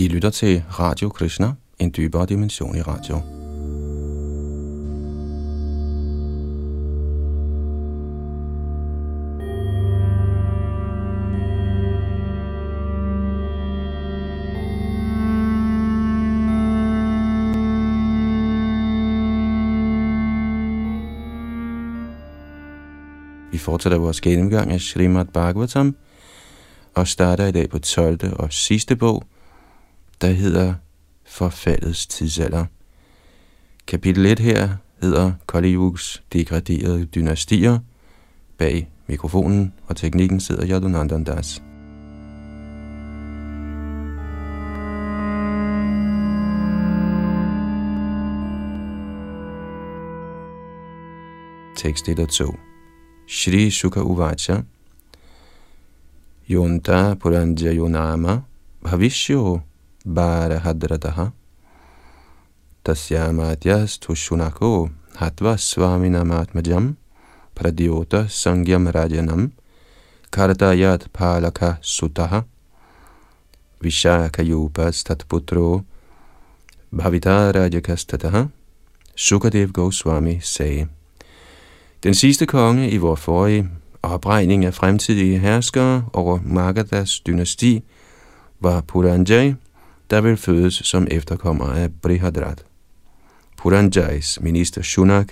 I lytter til Radio Krishna, en dybere dimension i radio. Vi fortsætter vores gennemgang af Srimad Bhagavatam og starter i dag på 12. og sidste bog, der hedder Forfaldets tidsalder. Kapitel 1 her hedder Kali degraderede dynastier. Bag mikrofonen og teknikken sidder Yadunandan Das. Tekst 1 og 2 Shri Shuka Uvacha Yonta Puranja Yonama Bhavishyo Bharahadratah Tasyamatyas Tushunako Hatva Svaminamatmajam Pradyota Sangyam Rajanam Kartayat Palaka Sutaha Vishakayupas Tatputro Bhavita Rajakastataha Sukadev Goswami sagde Den sidste konge i vor forrige opregning af fremtidige herskere over Magadas dynasti var Puranjay, der vil fødes som efterkommer af Brihadrat. Puranjais minister Shunak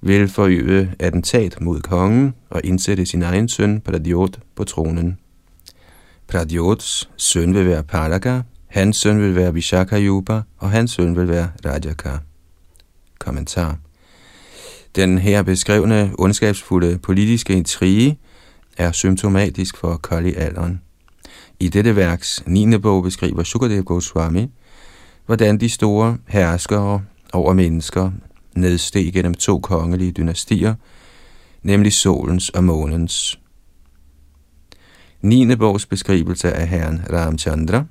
vil forøve attentat mod kongen og indsætte sin egen søn Pradyot på tronen. Pradyots søn vil være Palaka, hans søn vil være Vishakayupa, og hans søn vil være Rajaka. Kommentar den her beskrevne ondskabsfulde politiske intrige er symptomatisk for Kali-alderen. I dette værks 9. bog beskriver Sukadev Goswami, hvordan de store herskere over mennesker nedsteg gennem to kongelige dynastier, nemlig solens og månens. 9. bogs beskrivelse af herren Ramchandra,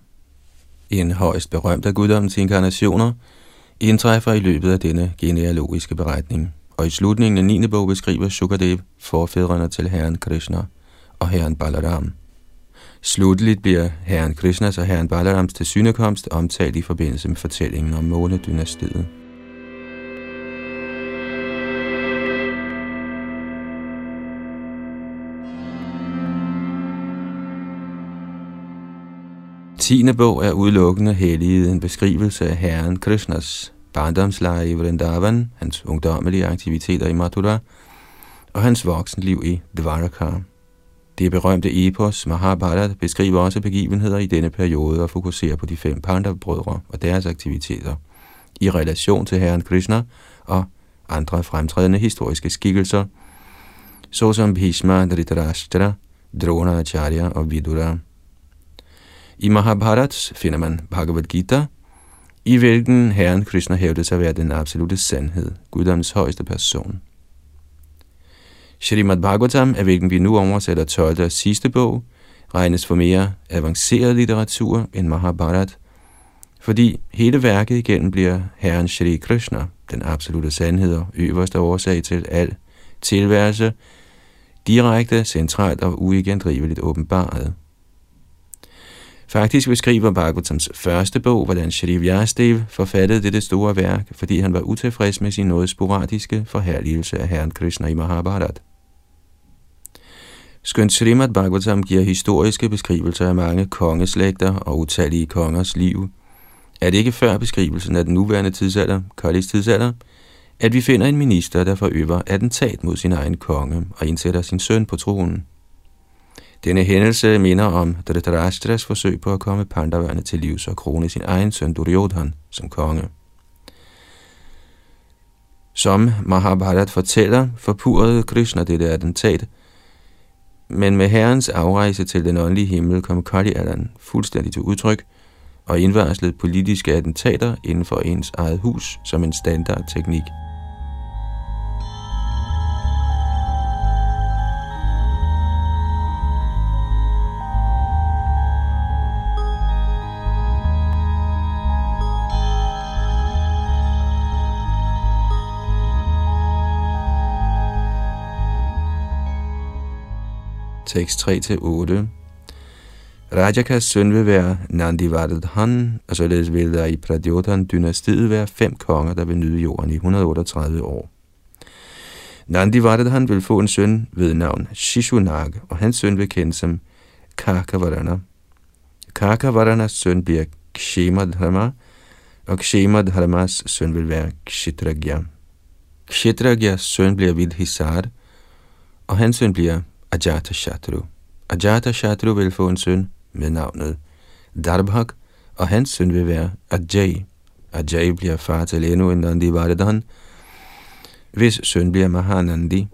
en højst berømt af guddommens inkarnationer, indtræffer i løbet af denne genealogiske beretning og i slutningen af 9. bog beskriver Sukadev forfædrene til herren Krishna og herren Balaram. Slutteligt bliver herren Krishnas og herren Balarams tilsynekomst omtalt i forbindelse med fortællingen om månedynastiet. Tiende bog er udelukkende helliget en beskrivelse af herren Krishnas barndomsleje i Vrindavan, hans ungdommelige aktiviteter i Mathura og hans voksenliv i Dvaraka. Det berømte epos Mahabharata beskriver også begivenheder i denne periode og fokuserer på de fem Pandav-brødre og deres aktiviteter i relation til herren Krishna og andre fremtrædende historiske skikkelser, såsom Bhishma, Dhritarashtra, Acharya og Vidura. I Mahabharat finder man Bhagavad Gita, i hvilken Herren Krishna hævdede sig at være den absolute sandhed, Guddoms højeste person. Srimad Bhagavatam, af hvilken vi nu oversætter 12. og sidste bog, regnes for mere avanceret litteratur end Mahabharat, fordi hele værket igennem bliver Herren Shri Krishna, den absolute sandhed og øverste årsag til al tilværelse, direkte, centralt og uigendriveligt åbenbaret. Faktisk beskriver Bhagavatams første bog, hvordan Shri Vyastev forfattede dette store værk, fordi han var utilfreds med sin noget sporadiske forherligelse af Herren Krishna i Mahabharat. Skønt Srimad Bhagavatam giver historiske beskrivelser af mange kongeslægter og utallige kongers liv, er det ikke før beskrivelsen af den nuværende tidsalder, Kalis tidsalder, at vi finder en minister, der forøver attentat mod sin egen konge og indsætter sin søn på tronen. Denne hændelse minder om Dhritarashtras forsøg på at komme Pandaverne til livs og krone sin egen søn Duryodhan som konge. Som Mahabharat fortæller, forpurrede Krishna dette attentat, men med herrens afrejse til den åndelige himmel kom kali fuldstændig til udtryk og indvarslede politiske attentater inden for ens eget hus som en standardteknik. Tekst 3-8. Rajakas søn vil være Nandivardhan, og således vil der i Pradyotan-dynastiet være fem konger, der vil nyde jorden i 138 år. Nandivardhan vil få en søn ved navn Shishunag, og hans søn vil kendes som Kakavarana. Kakavaranas søn bliver Kshemadharma, og Kshemadharmas søn vil være Kshitragya. Kshitragyas søn bliver Vidhisar, og hans søn bliver Ajatashatru. Ajatashatru vil få en søn med navnet Darbhak, og hans søn vil være Ajay. Ajay bliver far til endnu en Nandi Vardhan, hvis søn bliver Mahanandi.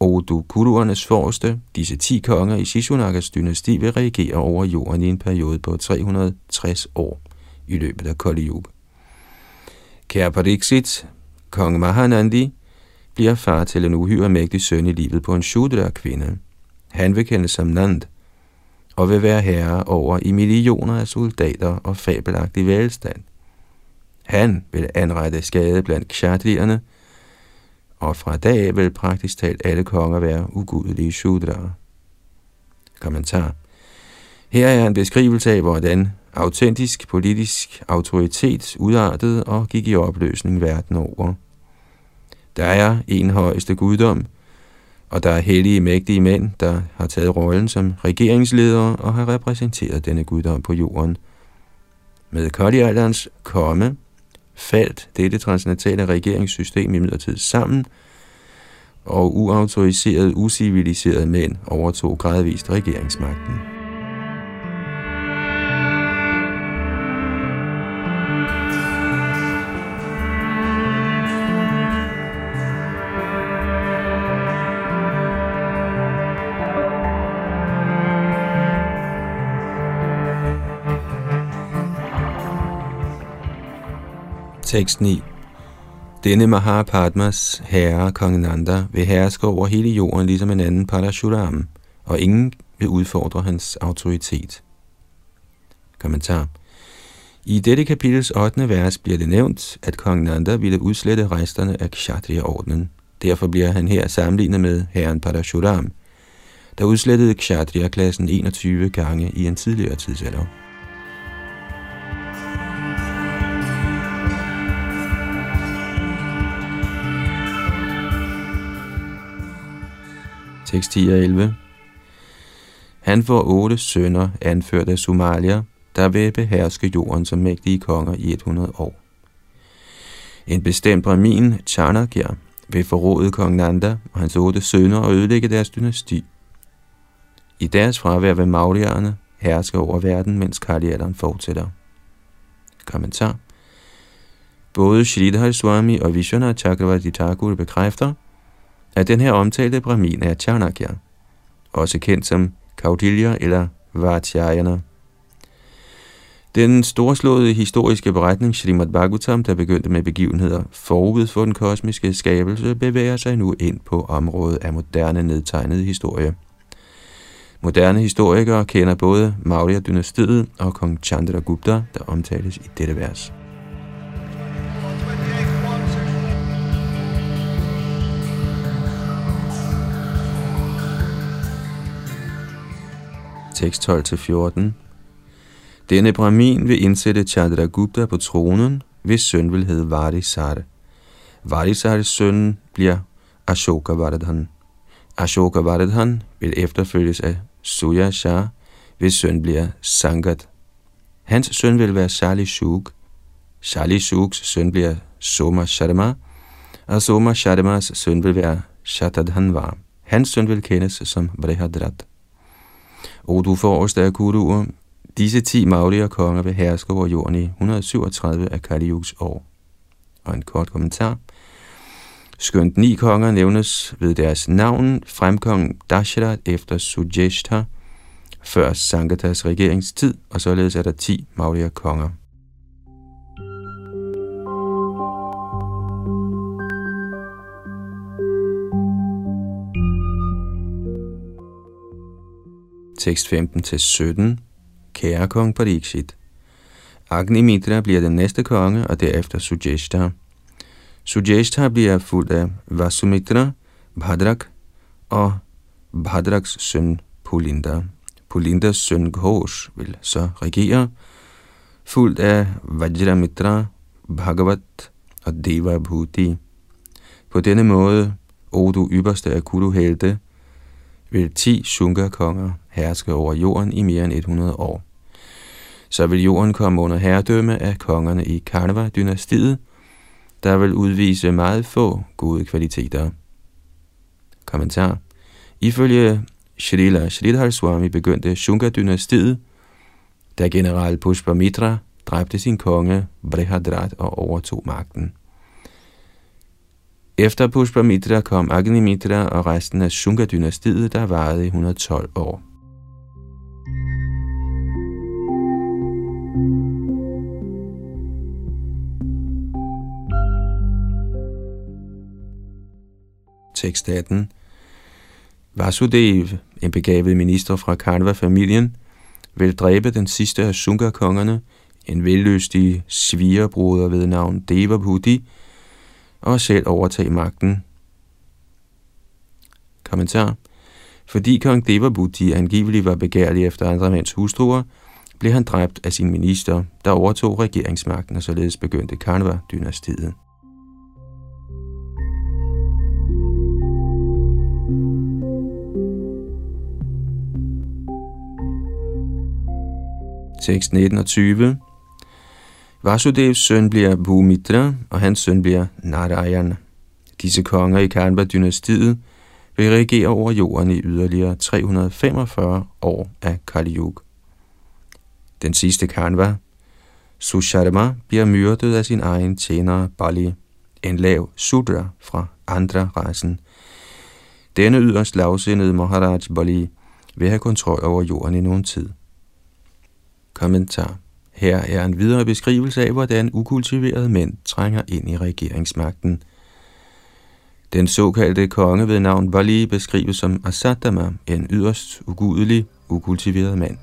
Odu Kuruernes forreste, disse ti konger i Shishunakas dynasti, vil regere over jorden i en periode på 360 år i løbet af Kali Yuga. Kære Pariksit, kong Mahanandi, bliver far til en uhyre mægtig søn i livet på en Shudra-kvinde. Han vil kendes som Nand, og vil være herre over i millioner af soldater og fabelagtig velstand. Han vil anrette skade blandt kshatrierne, og fra dag af vil praktisk talt alle konger være ugudelige shudraer. Kommentar. Her er en beskrivelse af, hvordan autentisk politisk autoritet udartede og gik i opløsning verden over. Der er en højeste guddom, og der er hellige, mægtige mænd, der har taget rollen som regeringsledere og har repræsenteret denne guddom på jorden. Med Kodialderens komme faldt dette transnatale regeringssystem imidlertid sammen, og uautoriserede, usiviliserede mænd overtog gradvist regeringsmagten. Tekst 9. Denne Mahapadmas herre, kong Nanda, vil herske over hele jorden ligesom en anden Parashuram, og ingen vil udfordre hans autoritet. Kommentar. I dette kapitels 8. vers bliver det nævnt, at kong Nanda ville udslette resterne af Kshatriya-ordenen. Derfor bliver han her sammenlignet med herren Parashuram, der udslettede Kshatriya-klassen 21 gange i en tidligere tidsalder. Tekst 10 og 11. Han får otte sønner, anført af Somalia, der vil beherske jorden som mægtige konger i 100 år. En bestemt Brahmin, Chanakya, vil forråde kong Nanda og hans otte sønner og ødelægge deres dynasti. I deres fravær vil Maulierne herske over verden, mens Kaliaderen fortsætter. Kommentar Både Sridhar Swami og Vishwanath Chakravarti Thakur bekræfter, at den her omtalte Brahmin er Chanakya, også kendt som Kaudilya eller Vatsyayana. Den storslåede historiske beretning Srimad Bhagavatam, der begyndte med begivenheder forud for den kosmiske skabelse, bevæger sig nu ind på området af moderne nedtegnet historie. Moderne historikere kender både Maurya-dynastiet og kong Chandragupta, der omtales i dette vers. Tekst 12-14. Denne Brahmin vil indsætte Chandragupta på tronen, hvis søn vil hedde Varisar. Varisars søn bliver Ashoka Vardhan. Ashoka Vardhan vil efterfølges af Suya Shah, hvis søn bliver Sangat. Hans søn vil være Shali Shuk. Shali Shuks søn bliver Soma Sharma, og Soma Sharmas søn vil være Shatadhanva. Hans søn vil kendes som Brihadrat. O du forreste af kuruer, disse ti maglige konger vil herske over jorden i 137 af Kali år. Og en kort kommentar. Skønt ni konger nævnes ved deres navn, fremkom Dasharat efter Sujeshta, før Sangatas regeringstid, og således er der ti maglige konger. Tekst 15-17, Kære kong Pariksit. Agni Mitra bliver den næste konge, og derefter Sujeshta. Sujeshta bliver fuldt af Vasumitra, Bhadrak og Bhadraks søn Pulinda. Pulindas søn Ghosh vil så regere, fuldt af Vajramitra, Bhagavat og Deva Bhuti. På denne måde, o du ypperste af kuruhelte, vil ti Shunga-konger herske over jorden i mere end 100 år. Så vil jorden komme under herredømme af kongerne i Karnava-dynastiet, der vil udvise meget få gode kvaliteter. Kommentar. Ifølge Shrila Sridhar Swami begyndte Shunga-dynastiet, da general Pushpamitra dræbte sin konge Brihadrat og overtog magten. Efter Pushpamitra kom Agnimitra og resten af Shunga-dynastiet, der varede i 112 år. Tekst 18 Vasudev, en begavet minister fra Kanva-familien, vil dræbe den sidste af Sunga-kongerne, en velløstig svigerbruder ved navn Devabhuti, og selv overtage magten. Kommentar. Fordi kong Devabhuti angiveligt var begærlig efter andre mænds hustruer, blev han dræbt af sin minister, der overtog regeringsmagten og således begyndte Kanva-dynastiet. Tekst 19 og 20. Vasudevs søn bliver Bhumitra, og hans søn bliver Narayan. Disse konger i Kanva-dynastiet vil regere over jorden i yderligere 345 år af Kali Yuga. Den sidste Kanva, Susharma, bliver myrdet af sin egen tjener Bali, en lav sudra fra andre rasen. Denne yderst lavsindede Maharaj Bali vil have kontrol over jorden i nogen tid. Kommentar. Her er en videre beskrivelse af, hvordan ukultiverede mænd trænger ind i regeringsmagten. Den såkaldte konge ved navn Bali beskrives som Asatama, en yderst ugudelig, ukultiveret mand.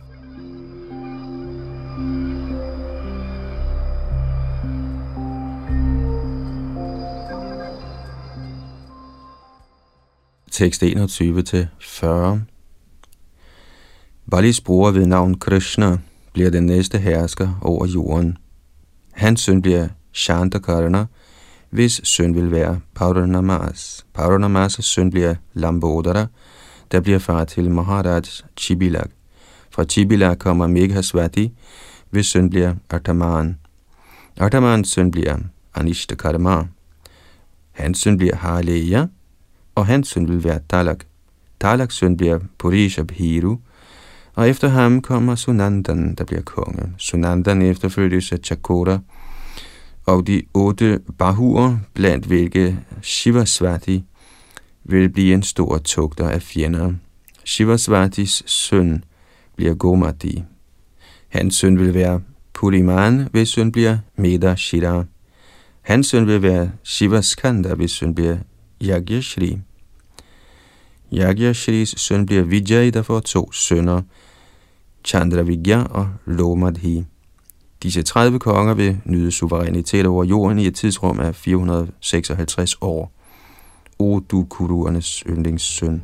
Tekst 21-40 Balis bror ved navn Krishna bliver den næste hersker over jorden. Hans søn bliver Shantakarana, hvis søn vil være Paranamas. Paranamas' søn bliver Lambodara, der bliver far til Maharaj Chibilak. Fra Chibilak kommer Meghaswati, hvis søn bliver Artaman. Artamans søn bliver Anishtakarma. Hans søn bliver Haleya, og hans søn vil være Talak. Talaks søn bliver Purishabhiru, og efter ham kommer Sunandan, der bliver konge. Sunandan efterfølges af Chakora, og de otte bahuer, blandt hvilke Shivasvati vil blive en stor tugter af fjender. Shivasvatis søn bliver Gomati. Hans søn vil være Puriman, hvis søn bliver Meda Shira. Hans søn vil være Shivaskanda, hvis søn bliver Yagyashri. Yagyashris søn bliver Vijay, der får to sønner, Chandravigya og Lomadhi. Disse 30 konger vil nyde suverænitet over jorden i et tidsrum af 456 år. O du kuruernes yndlingssøn.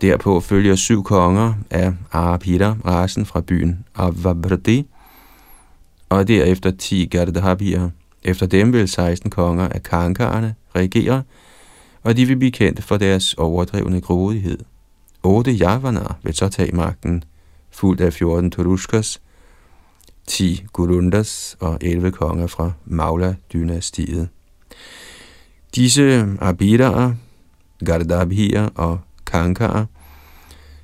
Derpå følger syv konger af Arapita, rasen fra byen Avabradi, og derefter ti Gardhabir. Efter dem vil 16 konger af kankarerne regere, og de vil blive kendt for deres overdrevne grådighed. Otte javaner vil så tage magten, fuldt af 14 Turushkas, 10 Gurundas og 11 konger fra Maula-dynastiet. Disse abidaer, Gardabhier og Kankar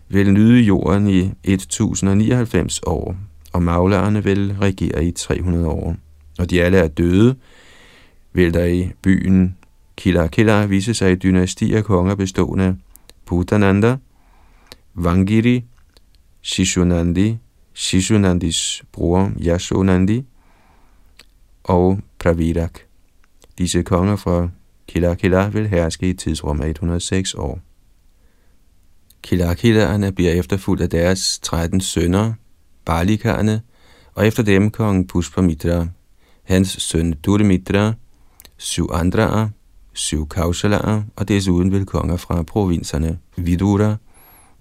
vil nyde jorden i 1099 år, og maglerne vil regere i 300 år. Når de alle er døde, vil der i byen Kila Kila vise sig et dynasti af konger bestående af Putananda, Vangiri, Shishunandi, Shishunandis bror Yashonandi og Pravirak. Disse konger fra Kila Kila vil herske i tidsrum 106 år. Kilakilaerne bliver efterfulgt af deres 13 sønner, Balikarne, og efter dem kong Pushpamitra, hans søn Durmitra, syv andre, syv Kaushalaer, og desuden vil konger fra provinserne Vidura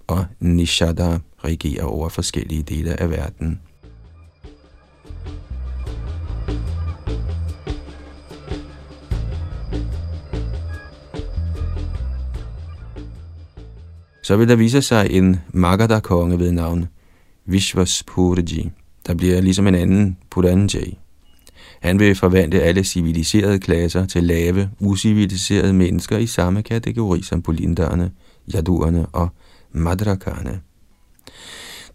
og Nishada regere over forskellige dele af verden. Så vil der vise sig en Magadha-konge ved navn Vishvaspurji, der bliver ligesom en anden Puranjay. Han vil forvandle alle civiliserede klasser til lave, usiviliserede mennesker i samme kategori som polinderne, jaduerne og madrakarne.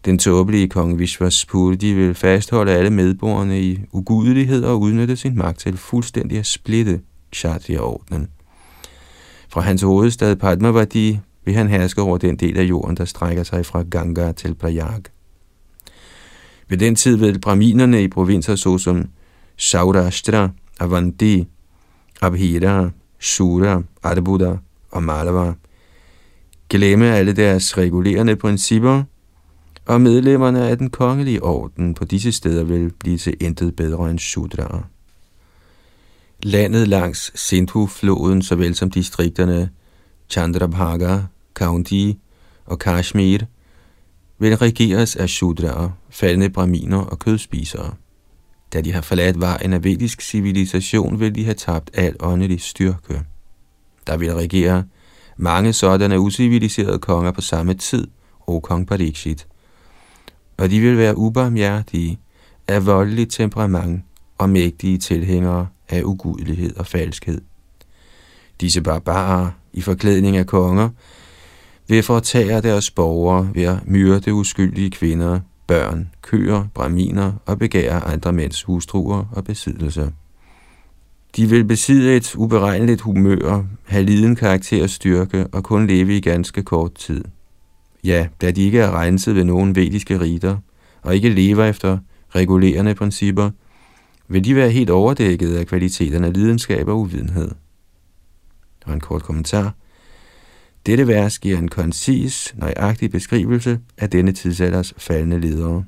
Den tåbelige kong Vishvaspurji vil fastholde alle medborgerne i ugudelighed og udnytte sin magt til fuldstændig at splitte Kshatriya-ordnen. Fra hans hovedstad Padmavati vil han herske over den del af jorden, der strækker sig fra Ganga til Prayag. Ved den tid vil braminerne i provinser såsom Saurashtra, Avanti, Abhira, Shura, Arbuda og Malava glemme alle deres regulerende principper, og medlemmerne af den kongelige orden på disse steder vil blive til intet bedre end Shudra'er. Landet langs Sindhu-floden, såvel som distrikterne Chandrabhaga, County og Kashmir, vil regeres af Shudra'er, faldende braminer og kødspisere. Da de har forladt vejen af vedisk civilisation, vil de have tabt al åndelig styrke. Der vil regere mange sådanne usiviliserede konger på samme tid, o kong Parikshit. Og de vil være ubarmhjertige, af voldelig temperament og mægtige tilhængere af ugudelighed og falskhed. Disse barbarer i forklædning af konger vil fortage deres borgere ved at myrde uskyldige kvinder, børn, køer, braminer og begære andre mænds hustruer og besiddelser. De vil besidde et uberegneligt humør, have liden styrke og kun leve i ganske kort tid. Ja, da de ikke er renset ved nogen vediske riter, og ikke lever efter regulerende principper, vil de være helt overdækket af kvaliteterne af lidenskab og uvidenhed. Og en kort kommentar. Dette vers giver en koncis, nøjagtig beskrivelse af denne tidsalders faldende ledere.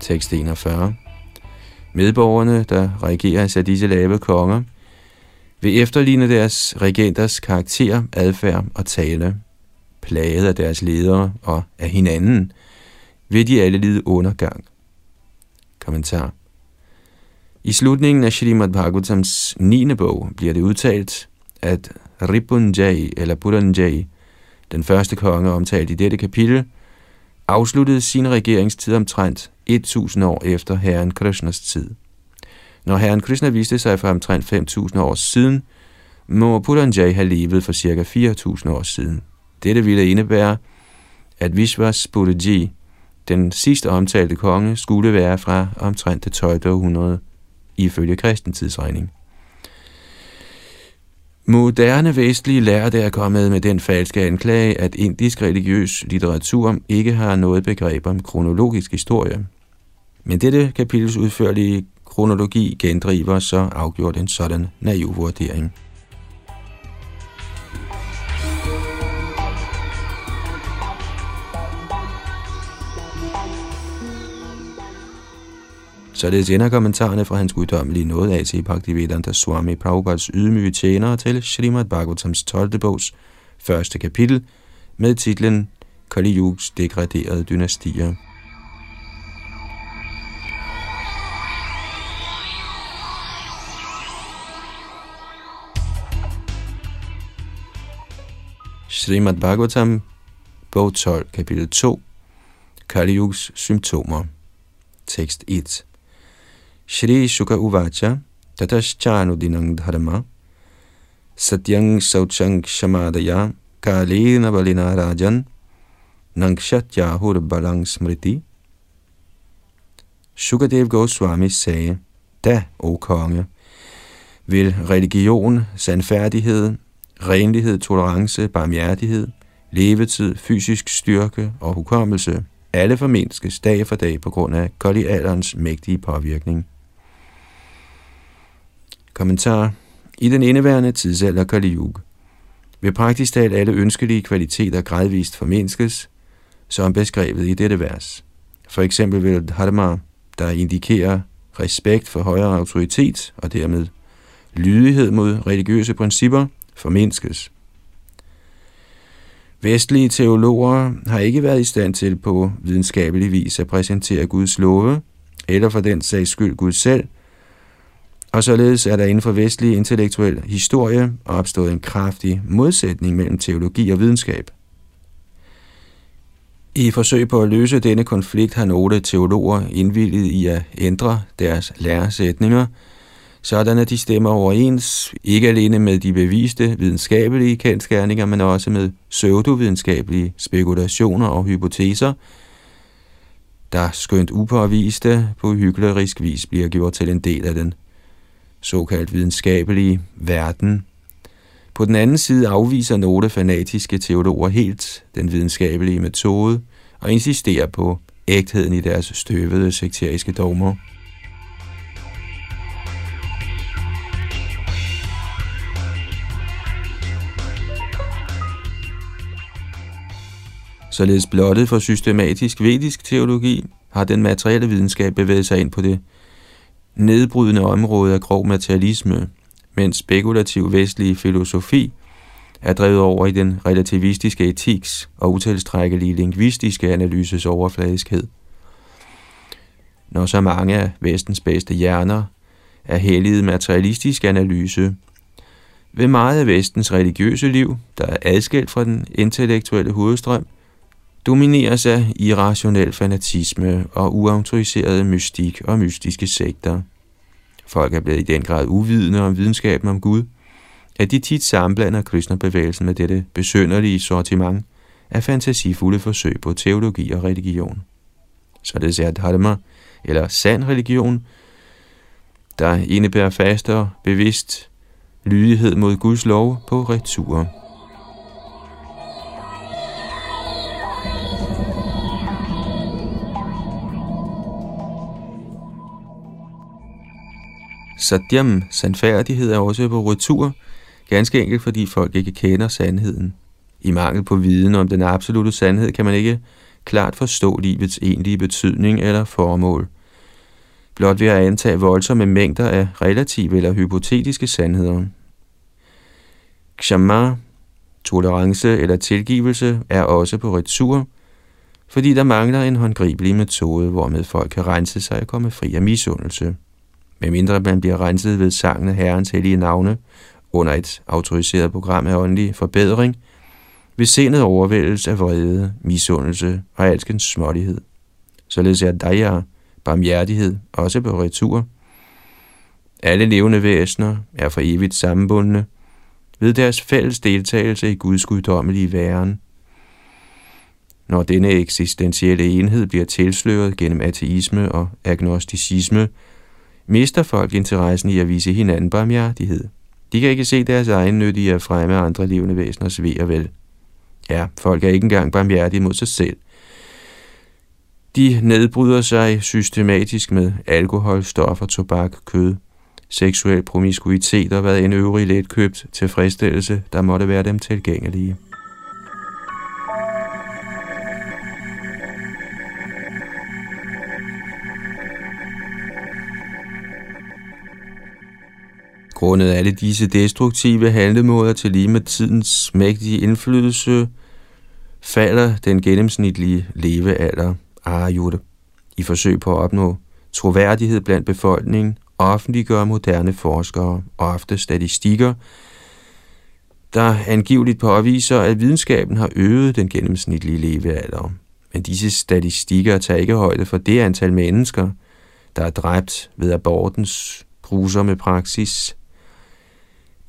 Tekst 41 Medborgerne, der regeres af disse lave konger, vil efterligne deres regenters karakter, adfærd og tale. Plaget af deres ledere og af hinanden, vil de alle lide undergang. Kommentar I slutningen af Srimad Bhagavatams 9. bog bliver det udtalt, at Ripunjay eller Puranjay, den første konge omtalt i dette kapitel, afsluttede sin regeringstid omtrent 1000 år efter herren Krishnas tid. Når herren Krishna viste sig for omtrent 5000 år siden, må Puranjay have levet for ca. 4000 år siden. Dette ville indebære, at Vishwas Puraji, den sidste omtalte konge, skulle være fra omtrent det 12. århundrede ifølge kristentidsregning. Moderne vestlige lærte er kommet med den falske anklage, at indisk religiøs litteratur ikke har noget begreb om kronologisk historie. Men dette kapitels udførlige kronologi gendriver så afgjort en sådan naiv vurdering. Således ender kommentarerne fra hans guddommelige nåde af til Bhaktivedanta Swami Prabhupads ydmyge tjenere til Srimad Bhagavatams 12. bogs første kapitel med titlen Kali Yugs degraderede dynastier. Srimad Bhagavatam, bog 12, kapitel 2, Kali Yugs symptomer. Tekst 1. Shri Shuka Uvacha, Tataschanu Dinang Dharma, Satyang Sauchang Shamadaya, Kalina Balina Rajan, Nangshatyahur Balang Smriti. Shukadev Goswami sagde, da, o konge, vil religion, sandfærdighed, renlighed, tolerance, barmhjertighed, levetid, fysisk styrke og hukommelse, alle formindskes dag for dag på grund af Kali-alderens mægtige påvirkning. Kommentar I den indeværende tidsalder Kali Yuga vil praktisk talt alle ønskelige kvaliteter gradvist formindskes, som beskrevet i dette vers. For eksempel vil dharma, der indikerer respekt for højere autoritet og dermed lydighed mod religiøse principper, formindskes. Vestlige teologer har ikke været i stand til på videnskabelig vis at præsentere Guds love, eller for den sags skyld Gud selv, og således er der inden for vestlig intellektuel historie opstået en kraftig modsætning mellem teologi og videnskab. I forsøg på at løse denne konflikt har nogle teologer indvilliget i at ændre deres læresætninger, sådan at de stemmer overens ikke alene med de beviste videnskabelige kendskærninger, men også med pseudovidenskabelige spekulationer og hypoteser, der skønt upåviste på hyklerisk vis bliver gjort til en del af den såkaldt videnskabelige verden. På den anden side afviser nogle fanatiske teologer helt den videnskabelige metode og insisterer på ægtheden i deres støvede sekteriske dogmer. Således blottet for systematisk vedisk teologi har den materielle videnskab bevæget sig ind på det nedbrydende område af grov materialisme, mens spekulativ vestlig filosofi er drevet over i den relativistiske etiks og utilstrækkelige lingvistiske analyses overfladiskhed. Når så mange af vestens bedste hjerner er helliget materialistisk analyse, vil meget af vestens religiøse liv, der er adskilt fra den intellektuelle hovedstrøm, domineres af irrationel fanatisme og uautoriseret mystik og mystiske sekter. Folk er blevet i den grad uvidende om videnskaben om Gud, at de tit sammenblander kristnebevægelsen med dette besønderlige sortiment af fantasifulde forsøg på teologi og religion. Så det er dharma, eller sand religion, der indebærer fast og bevidst lydighed mod Guds lov på retur. Satyam, sandfærdighed, er også på retur, ganske enkelt fordi folk ikke kender sandheden. I mangel på viden om den absolute sandhed kan man ikke klart forstå livets egentlige betydning eller formål. Blot ved at antage voldsomme mængder af relative eller hypotetiske sandheder. Kshama, tolerance eller tilgivelse er også på retur, fordi der mangler en håndgribelig metode, hvormed folk kan rense sig og komme fri af misundelse medmindre man bliver renset ved sangen af Herrens hellige navne under et autoriseret program af åndelig forbedring, vil sindet overvældes af vrede, misundelse og alskens smålighed. Således er daya, barmhjertighed, også på retur. Alle levende væsener er for evigt sammenbundne ved deres fælles deltagelse i Guds guddommelige væren. Når denne eksistentielle enhed bliver tilsløret gennem ateisme og agnosticisme, mister folk interessen i at vise hinanden barmhjertighed. De kan ikke se deres egen nytte i at fremme andre levende væseners ved og vel. Ja, folk er ikke engang barmhjertige mod sig selv. De nedbryder sig systematisk med alkohol, stoffer, tobak, kød, seksuel promiskuitet og hvad en øvrig let købt tilfredsstillelse, der måtte være dem tilgængelige. Grundet alle disse destruktive handlemåder til lige med tidens mægtige indflydelse, falder den gennemsnitlige levealder. Ah, Arjute i forsøg på at opnå troværdighed blandt befolkningen offentliggør moderne forskere ofte statistikker, der angiveligt påviser, at videnskaben har øget den gennemsnitlige levealder. Men disse statistikker tager ikke højde for det antal mennesker, der er dræbt ved abortens grusomme praksis,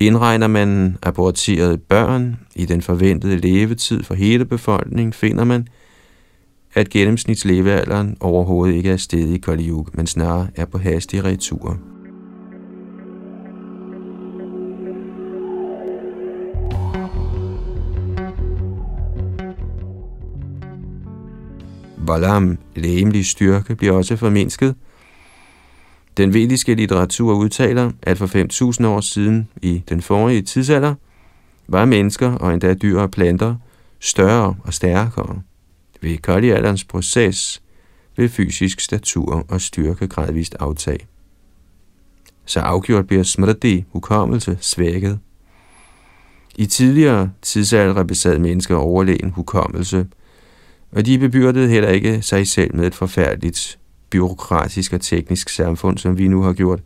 Indregner man aborterede børn i den forventede levetid for hele befolkningen, finder man, at gennemsnitslevealderen overhovedet ikke er steget i Kali Yuga, men snarere er på hastige returer. Balam, lægemlig styrke, bliver også formindsket – den vediske litteratur udtaler, at for 5.000 år siden i den forrige tidsalder, var mennesker og endda dyr og planter større og stærkere. Ved kolialderens proces vil fysisk statur og styrke gradvist aftage. Så afgjort bliver smrti, hukommelse, svækket. I tidligere tidsalder besad mennesker overlegen hukommelse, og de bebyrdede heller ikke sig selv med et forfærdeligt byråkratisk og teknisk samfund, som vi nu har gjort.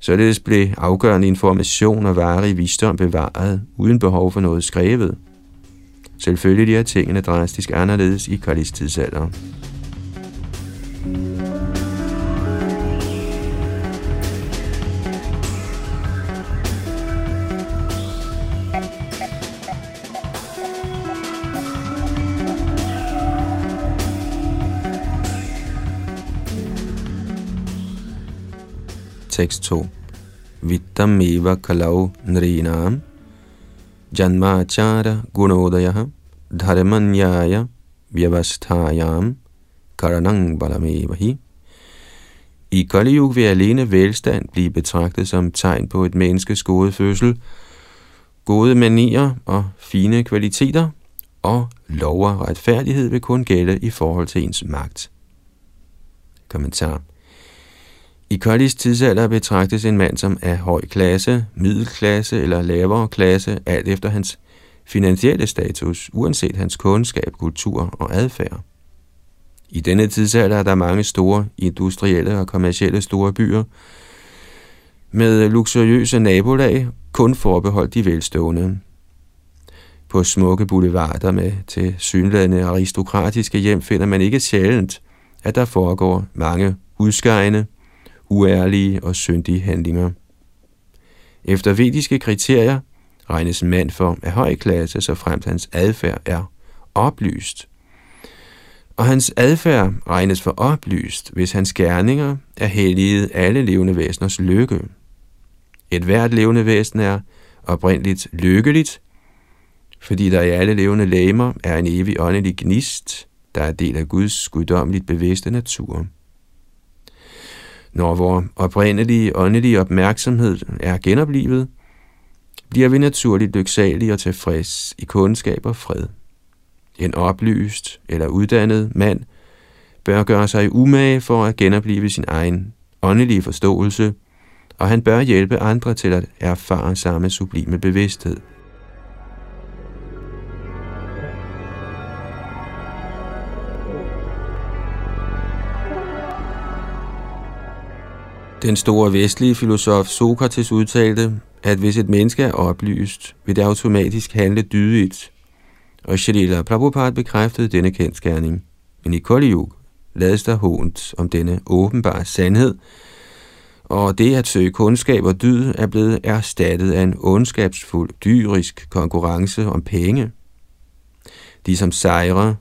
Således blev afgørende information og varig visdom bevaret, uden behov for noget skrevet. Selvfølgelig er tingene drastisk anderledes i Kallis tidsalder. Tekst 2. Vittam eva kalau nrinam janmachara gunodaya dharmanyaya vyavasthayam karanang balamevahi. I Kali vil alene velstand blive betragtet som tegn på et menneskes gode fødsel, gode manier og fine kvaliteter, og lov og retfærdighed vil kun gælde i forhold til ens magt. Kommentar i Koldis tidsalder betragtes en mand som af høj klasse, middelklasse eller lavere klasse, alt efter hans finansielle status, uanset hans kundskab, kultur og adfærd. I denne tidsalder er der mange store industrielle og kommercielle store byer, med luksuriøse nabolag, kun forbeholdt de velstående. På smukke boulevarder med til synlædende aristokratiske hjem finder man ikke sjældent, at der foregår mange udskejende, uærlige og syndige handlinger. Efter vediske kriterier regnes en mand for af høj klasse, så fremt hans adfærd er oplyst. Og hans adfærd regnes for oplyst, hvis hans gerninger er helliget alle levende væseners lykke. Et hvert levende væsen er oprindeligt lykkeligt, fordi der i alle levende læmer er en evig åndelig gnist, der er del af Guds guddommeligt bevidste natur. Når vores oprindelige åndelige opmærksomhed er genoplivet, bliver vi naturligt lyksalige og tilfreds i kundskab og fred. En oplyst eller uddannet mand bør gøre sig umage for at genopleve sin egen åndelige forståelse, og han bør hjælpe andre til at erfare samme sublime bevidsthed. Den store vestlige filosof Sokrates udtalte, at hvis et menneske er oplyst, vil det automatisk handle dydigt. Og Shalila Prabhupada bekræftede denne kendskærning. Men i Kali Yuga lades der hånt om denne åbenbare sandhed, og det at søge kundskab og dyd er blevet erstattet af en ondskabsfuld, dyrisk konkurrence om penge. De som sejrer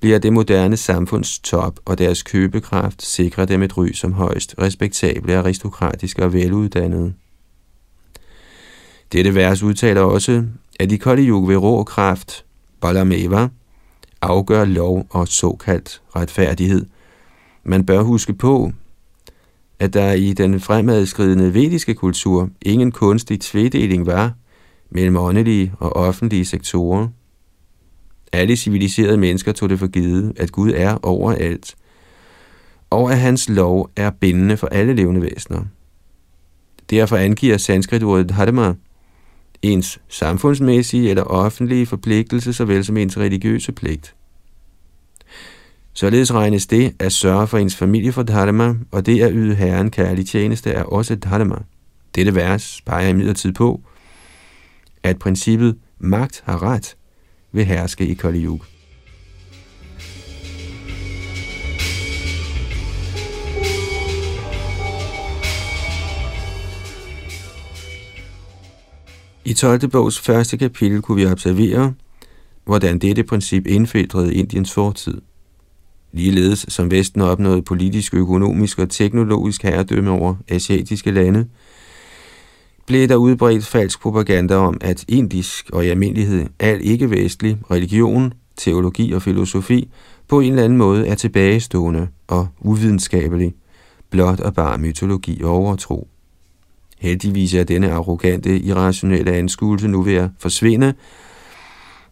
bliver det moderne samfunds top, og deres købekraft sikrer dem et ry som højst respektable, aristokratiske og veluddannede. Dette vers udtaler også, at i Kali Yuga ved rå kraft, Balameva, afgør lov og såkaldt retfærdighed. Man bør huske på, at der i den fremadskridende vediske kultur ingen kunstig tvedeling var mellem åndelige og offentlige sektorer, alle civiliserede mennesker tog det for givet, at Gud er overalt, og at hans lov er bindende for alle levende væsener. Derfor angiver sanskritordet dharma ens samfundsmæssige eller offentlige forpligtelse, såvel som ens religiøse pligt. Således regnes det at sørge for ens familie for dharma, og det at yde Herren kærlig tjeneste er også dharma. Dette vers peger imidlertid på, at princippet magt har ret vil herske i Kali Yuga. I 12. bogs første kapitel kunne vi observere, hvordan dette princip indfiltrede Indiens fortid. Ligeledes som Vesten opnåede politisk, økonomisk og teknologisk herredømme over asiatiske lande, blev der udbredt falsk propaganda om, at indisk og i almindelighed al ikke-vestlig religion teologi og filosofi på en eller anden måde er tilbagestående og uvidenskabelig, blot og bare mytologi og overtro. Heldigvis er denne arrogante, irrationelle anskuelse nu ved at forsvinde,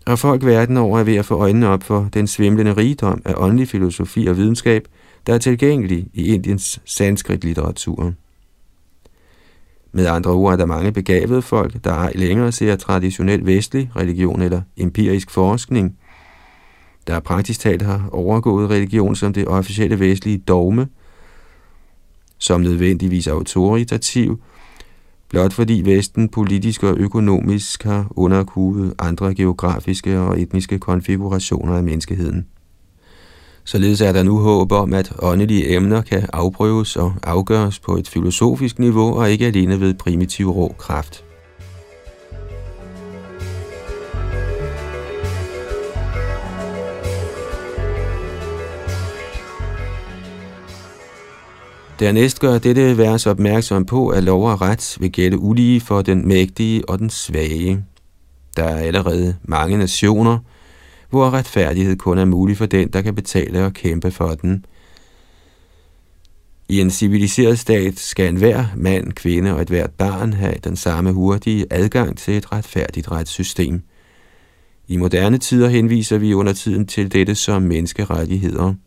og folk verden over er ved at få øjnene op for den svimlende rigdom af åndelig filosofi og videnskab, der er tilgængelig i Indiens sanskrit-litteratur. Med andre ord er der mange begavede folk, der ej længere ser traditionel vestlig religion eller empirisk forskning, der praktisk talt har overgået religion som det officielle vestlige dogme, som nødvendigvis autoritativ, blot fordi Vesten politisk og økonomisk har underkuet andre geografiske og etniske konfigurationer af menneskeheden. Således er der nu håb om, at åndelige emner kan afprøves og afgøres på et filosofisk niveau og ikke alene ved primitiv rå kraft. Dernæst gør dette vers opmærksom på, at lov og ret vil gælde ulige for den mægtige og den svage. Der er allerede mange nationer, hvor retfærdighed kun er mulig for den, der kan betale og kæmpe for den. I en civiliseret stat skal enhver mand, kvinde og et hvert barn have den samme hurtige adgang til et retfærdigt retssystem. I moderne tider henviser vi under tiden til dette som menneskerettigheder –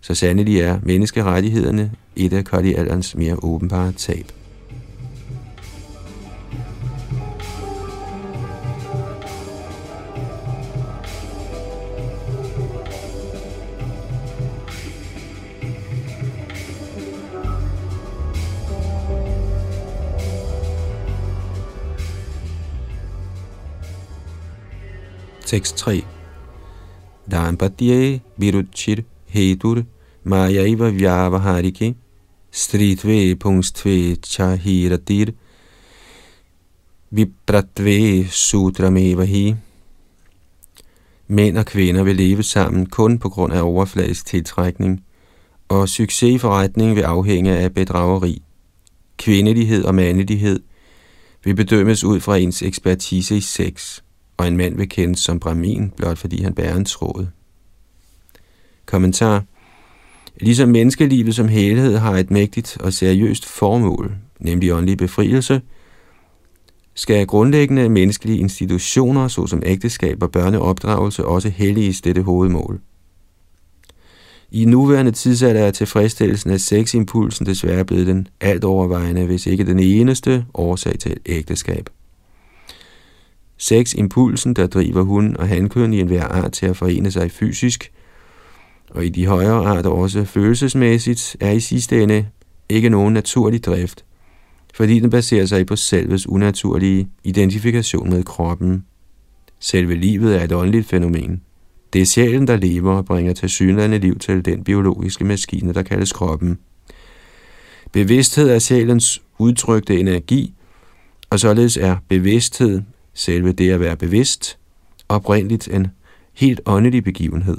så sandelig er menneskerettighederne et af Kali-alderens mere åbenbare tab. Tekst 3 Dampatye Viruchir hetur mayaiva vyavaharike stritve pungstve chahiratir vipratve sutrameva hi. Mænd og kvinder vil leve sammen kun på grund af overfladisk tiltrækning, og succes i forretningen vil afhænge af bedrageri. Kvindelighed og mandelighed vil bedømmes ud fra ens ekspertise i sex, og en mand vil kendes som brahmin, blot fordi han bærer en tråd. Kommentar. Ligesom menneskelivet som helhed har et mægtigt og seriøst formål, nemlig åndelig befrielse, skal grundlæggende menneskelige institutioner, såsom ægteskab og børneopdragelse, også helliges dette hovedmål. I nuværende tidsalder er tilfredsstillelsen af seximpulsen desværre blevet den alt overvejende, hvis ikke den eneste årsag til ægteskab. Seximpulsen, der driver hun og hankøn i enhver art til at forene sig fysisk, og i de højere arter også følelsesmæssigt, er i sidste ende ikke nogen naturlig drift, fordi den baserer sig på selvets unaturlige identifikation med kroppen. Selve livet er et åndeligt fænomen. Det er sjælen, der lever og bringer til synlande liv til den biologiske maskine, der kaldes kroppen. Bevidsthed er sjælens udtrykte energi, og således er bevidsthed, selve det at være bevidst, oprindeligt en helt åndelig begivenhed.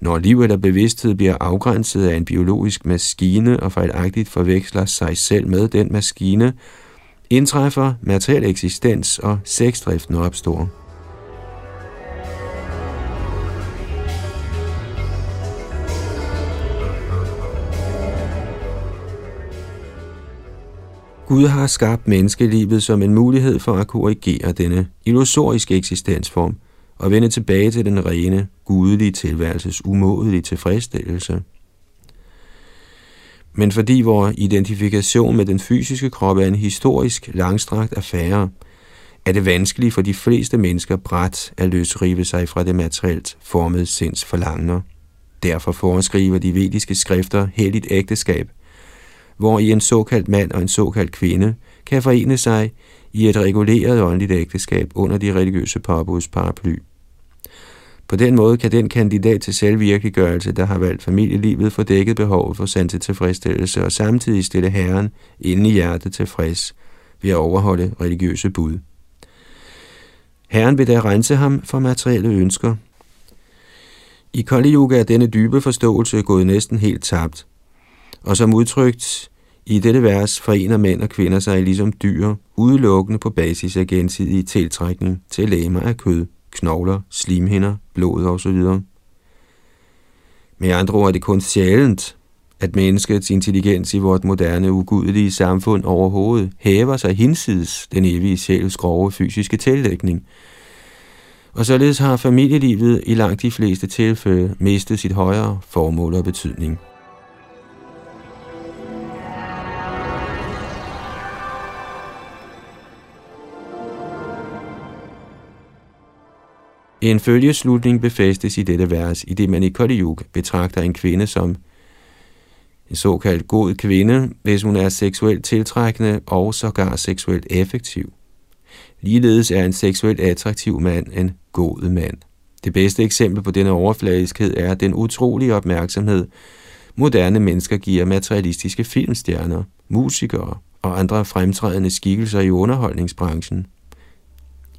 Når liv eller bevidsthed bliver afgrænset af en biologisk maskine og fejlagtigt forveksler sig selv med den maskine, indtræffer materiel eksistens og sexdriften opstår. Gud har skabt menneskelivet som en mulighed for at korrigere denne illusoriske eksistensform – og vende tilbage til den rene, gudelige tilværelses umådelige tilfredsstillelse. Men fordi vores identifikation med den fysiske krop er en historisk langstrakt affære, er det vanskeligt for de fleste mennesker bræt at løsrive sig fra det materielt formede sinds forlangner. Derfor foreskriver de vediske skrifter helligt ægteskab, hvor i en såkaldt mand og en såkaldt kvinde kan forene sig i et reguleret åndeligt ægteskab under de religiøse påbuds paraply. På den måde kan den kandidat til selvvirkeliggørelse, der har valgt familielivet, få dækket behovet for sand tilfredsstillelse og samtidig stille Herren inde i hjertet tilfreds ved at overholde religiøse bud. Herren vil da rense ham for materielle ønsker. I Kali Yuga er denne dybe forståelse gået næsten helt tabt, og som udtrykt i dette vers forener mænd og kvinder sig ligesom dyr, udelukkende på basis af gensidig tiltrækning til læmer af kød knogler, slimhinder, blod osv. Med andre ord er det kun sjældent, at menneskets intelligens i vort moderne, ugudelige samfund overhovedet hæver sig hinsides den evige sjæls grove fysiske tillægning. Og således har familielivet i langt de fleste tilfælde mistet sit højere formål og betydning. En følgeslutning befæstes i dette vers, i det man i Kali Yuga betragter en kvinde som en såkaldt god kvinde, hvis hun er seksuelt tiltrækkende og sågar seksuelt effektiv. Ligeledes er en seksuelt attraktiv mand en god mand. Det bedste eksempel på denne overfladiskhed er den utrolige opmærksomhed, moderne mennesker giver materialistiske filmstjerner, musikere og andre fremtrædende skikkelser i underholdningsbranchen.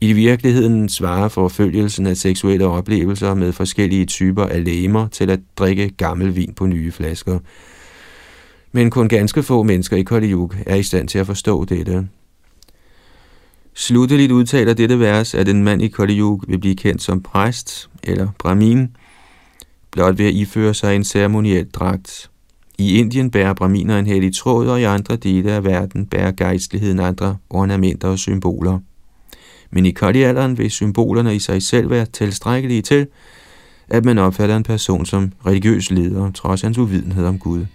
I virkeligheden svarer forfølgelsen af seksuelle oplevelser med forskellige typer af læmer til at drikke gammel vin på nye flasker. Men kun ganske få mennesker i Kali Yuga er i stand til at forstå dette. Slutteligt udtaler dette vers, at en mand i Kali Yuga vil blive kendt som præst eller brahmin, blot ved at iføre sig en ceremoniel dragt. I Indien bærer braminer en hellig tråd, og i andre dele af verden bærer gejstligheden andre ornamenter og symboler. Men i Kali-alderen vil symbolerne i sig selv være tilstrækkelige til, at man opfatter en person som religiøs leder, trods hans uvidenhed om Gud.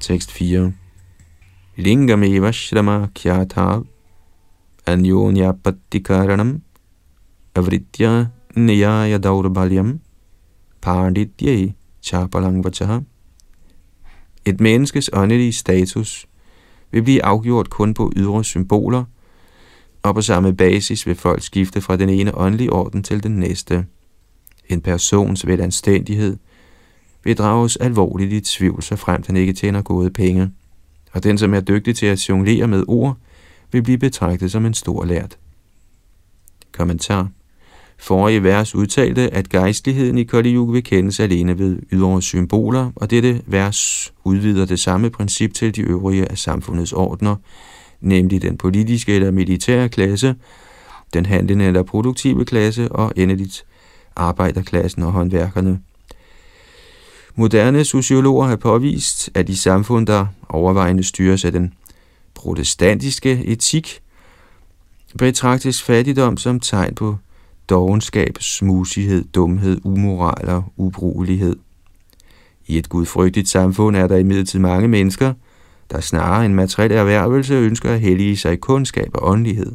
Tekst 4 Lingameva shrama khyatha anyonyapatikaranam avritya niyaya daurbalyam panditye chapalangvachaha Et menneskes åndelige status vil blive afgjort kun på ydre symboler, og på samme basis vil folk skifte fra den ene åndelige orden til den næste. En persons velanstændighed – vil drages alvorligt i tvivl, så frem den ikke tjener gode penge. Og den, som er dygtig til at jonglere med ord, vil blive betragtet som en stor lært. Kommentar Forrige vers udtalte, at gejstligheden i Kali Yuga vil kendes alene ved ydre symboler, og dette vers udvider det samme princip til de øvrige af samfundets ordner, nemlig den politiske eller militære klasse, den handlende eller produktive klasse og endeligt arbejderklassen og håndværkerne. Moderne sociologer har påvist, at i samfund, der overvejende styres af den protestantiske etik, betragtes fattigdom som tegn på dogenskab, smusighed, dumhed, umoral og ubrugelighed. I et gudfrygtigt samfund er der imidlertid mange mennesker, der snarere en materiel erhvervelse ønsker at hellige sig kundskab og åndelighed.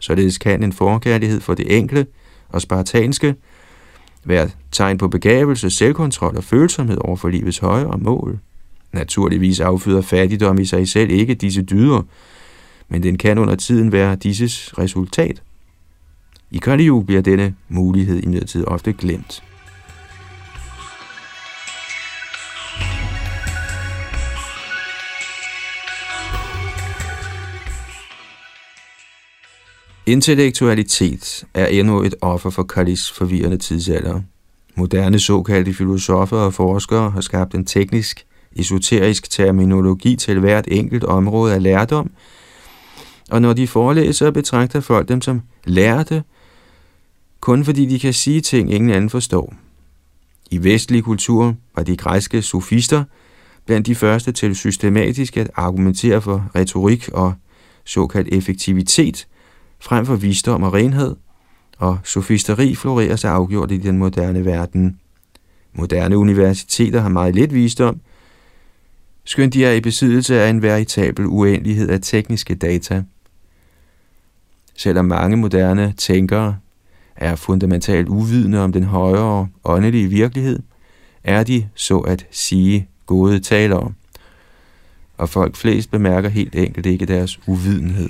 Således kan en forkærlighed for det enkle og spartanske – være tegn på begavelse, selvkontrol og følsomhed over for livets højere mål. Naturligvis afføder fattigdom i sig selv ikke disse dyder, men den kan under tiden være disses resultat. I Kali bliver denne mulighed imidlertid ofte glemt. Intellektualitet er endnu et offer for Kalis forvirrende tidsalder. Moderne såkaldte filosofer og forskere har skabt en teknisk, esoterisk terminologi til hvert enkelt område af lærdom, og når de forelæser, betragter folk dem som lærte, kun fordi de kan sige ting, ingen anden forstår. I vestlig kultur var de græske sofister blandt de første til systematisk at argumentere for retorik og såkaldt effektivitet – frem for visdom og renhed, og sofisteri florerer sig afgjort i den moderne verden. Moderne universiteter har meget lidt visdom, skønt de er i besiddelse af en veritabel uendelighed af tekniske data. Selvom mange moderne tænkere er fundamentalt uvidende om den højere åndelige virkelighed, er de, så at sige, gode talere. Og folk flest bemærker helt enkelt ikke deres uvidenhed.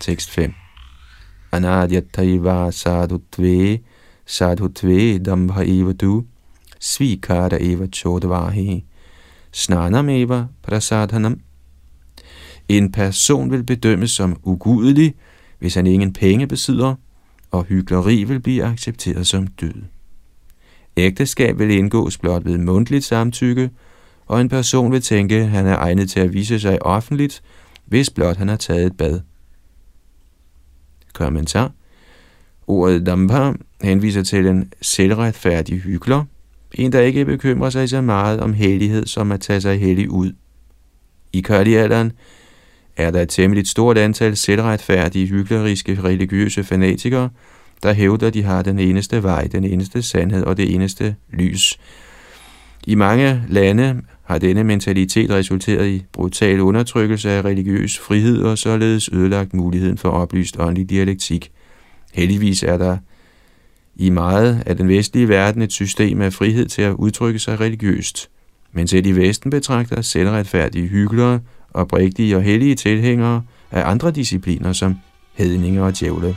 Tekst 5. Anadyataiva sadhutve sadhutve dambha eva du svikara eva chodvahi snanam eva prasadhanam. En person vil bedømmes som ugudelig, hvis han ingen penge besidder, og hyggeleri vil blive accepteret som død. Ægteskab vil indgås blot ved mundtligt samtykke, og en person vil tænke, at han er egnet til at vise sig offentligt, hvis blot han har taget et bad. Kommentar. Ordet dampa henviser til en selvretfærdig hyggelig, en der ikke bekymrer sig så meget om hellighed som at tage sig hellig ud. I alderen er der et temmelig stort antal selvretfærdige, hykleriske religiøse fanatikere, der hævder, de har den eneste vej, den eneste sandhed og det eneste lys. I mange lande har denne mentalitet resulteret i brutal undertrykkelse af religiøs frihed og således ødelagt muligheden for oplyst åndelig dialektik. Heldigvis er der i meget af den vestlige verden et system af frihed til at udtrykke sig religiøst. Men selv i Vesten betragter selvretfærdige hyggelere oprigtige og hellige tilhængere af andre discipliner som hedninger og djævle.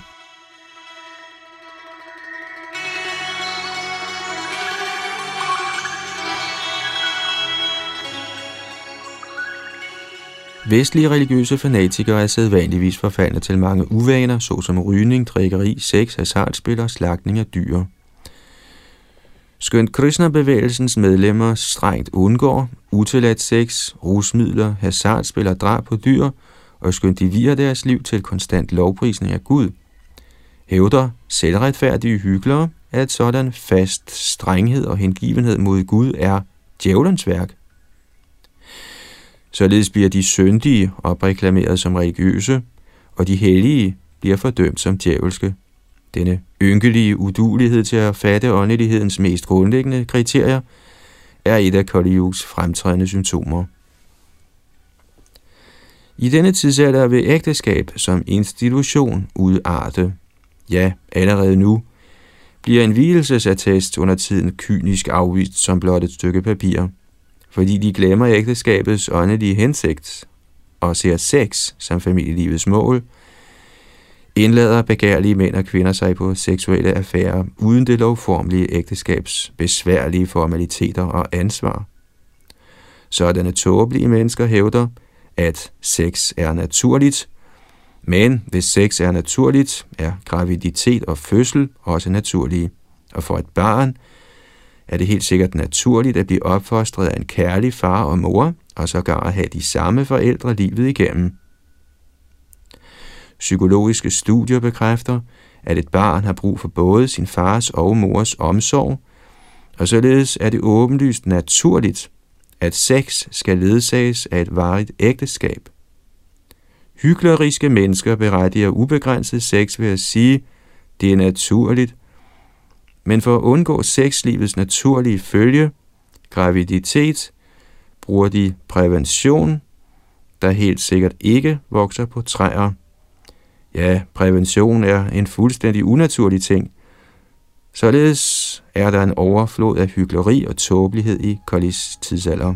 Vestlige religiøse fanatikere er sædvanligvis forfaldne til mange uvaner, såsom rygning, drikkeri, sex, hasardspil og slagtning af dyr. Skønt Krishna-bevægelsens medlemmer strengt undgår utilladt sex, rusmidler, hasardspil og drab på dyr, og skønt de virer deres liv til konstant lovprisning af Gud, hævder selvretfærdige hyggelere, at sådan fast strenghed og hengivenhed mod Gud er djævelens værk. Således bliver de syndige opreklameret som religiøse, og de hellige bliver fordømt som djævelske. Denne ynkelige udulighed til at fatte åndelighedens mest grundlæggende kriterier er et af Kaliuks fremtrædende symptomer. I denne tidsalder vil ægteskab som institution udarte. Ja, allerede nu bliver en hvielsesattest under tiden kynisk afvist som blot et stykke papir, fordi de glemmer ægteskabets åndelige hensigt og ser sex som familielivets mål – indlader begærlige mænd og kvinder sig på seksuelle affærer uden det lovformelige ægteskabs besværlige formaliteter og ansvar. Sådanne tåbelige mennesker hævder, at sex er naturligt, men hvis sex er naturligt, er graviditet og fødsel også naturlige. Og for et barn er det helt sikkert naturligt at blive opfostret af en kærlig far og mor, og sågar at have de samme forældre livet igennem. Psykologiske studier bekræfter, at et barn har brug for både sin fars og mors omsorg, og således er det åbenlyst naturligt, at sex skal ledsages af et varigt ægteskab. Hykleriske mennesker berettiger ubegrænset sex ved at sige, det er naturligt, men for at undgå sexlivets naturlige følge, graviditet, bruger de prævention, der helt sikkert ikke vokser på træer. Ja, prævention er en fuldstændig unaturlig ting. Således er der en overflod af hyggeleri og tåbelighed i Kollis tidsalder.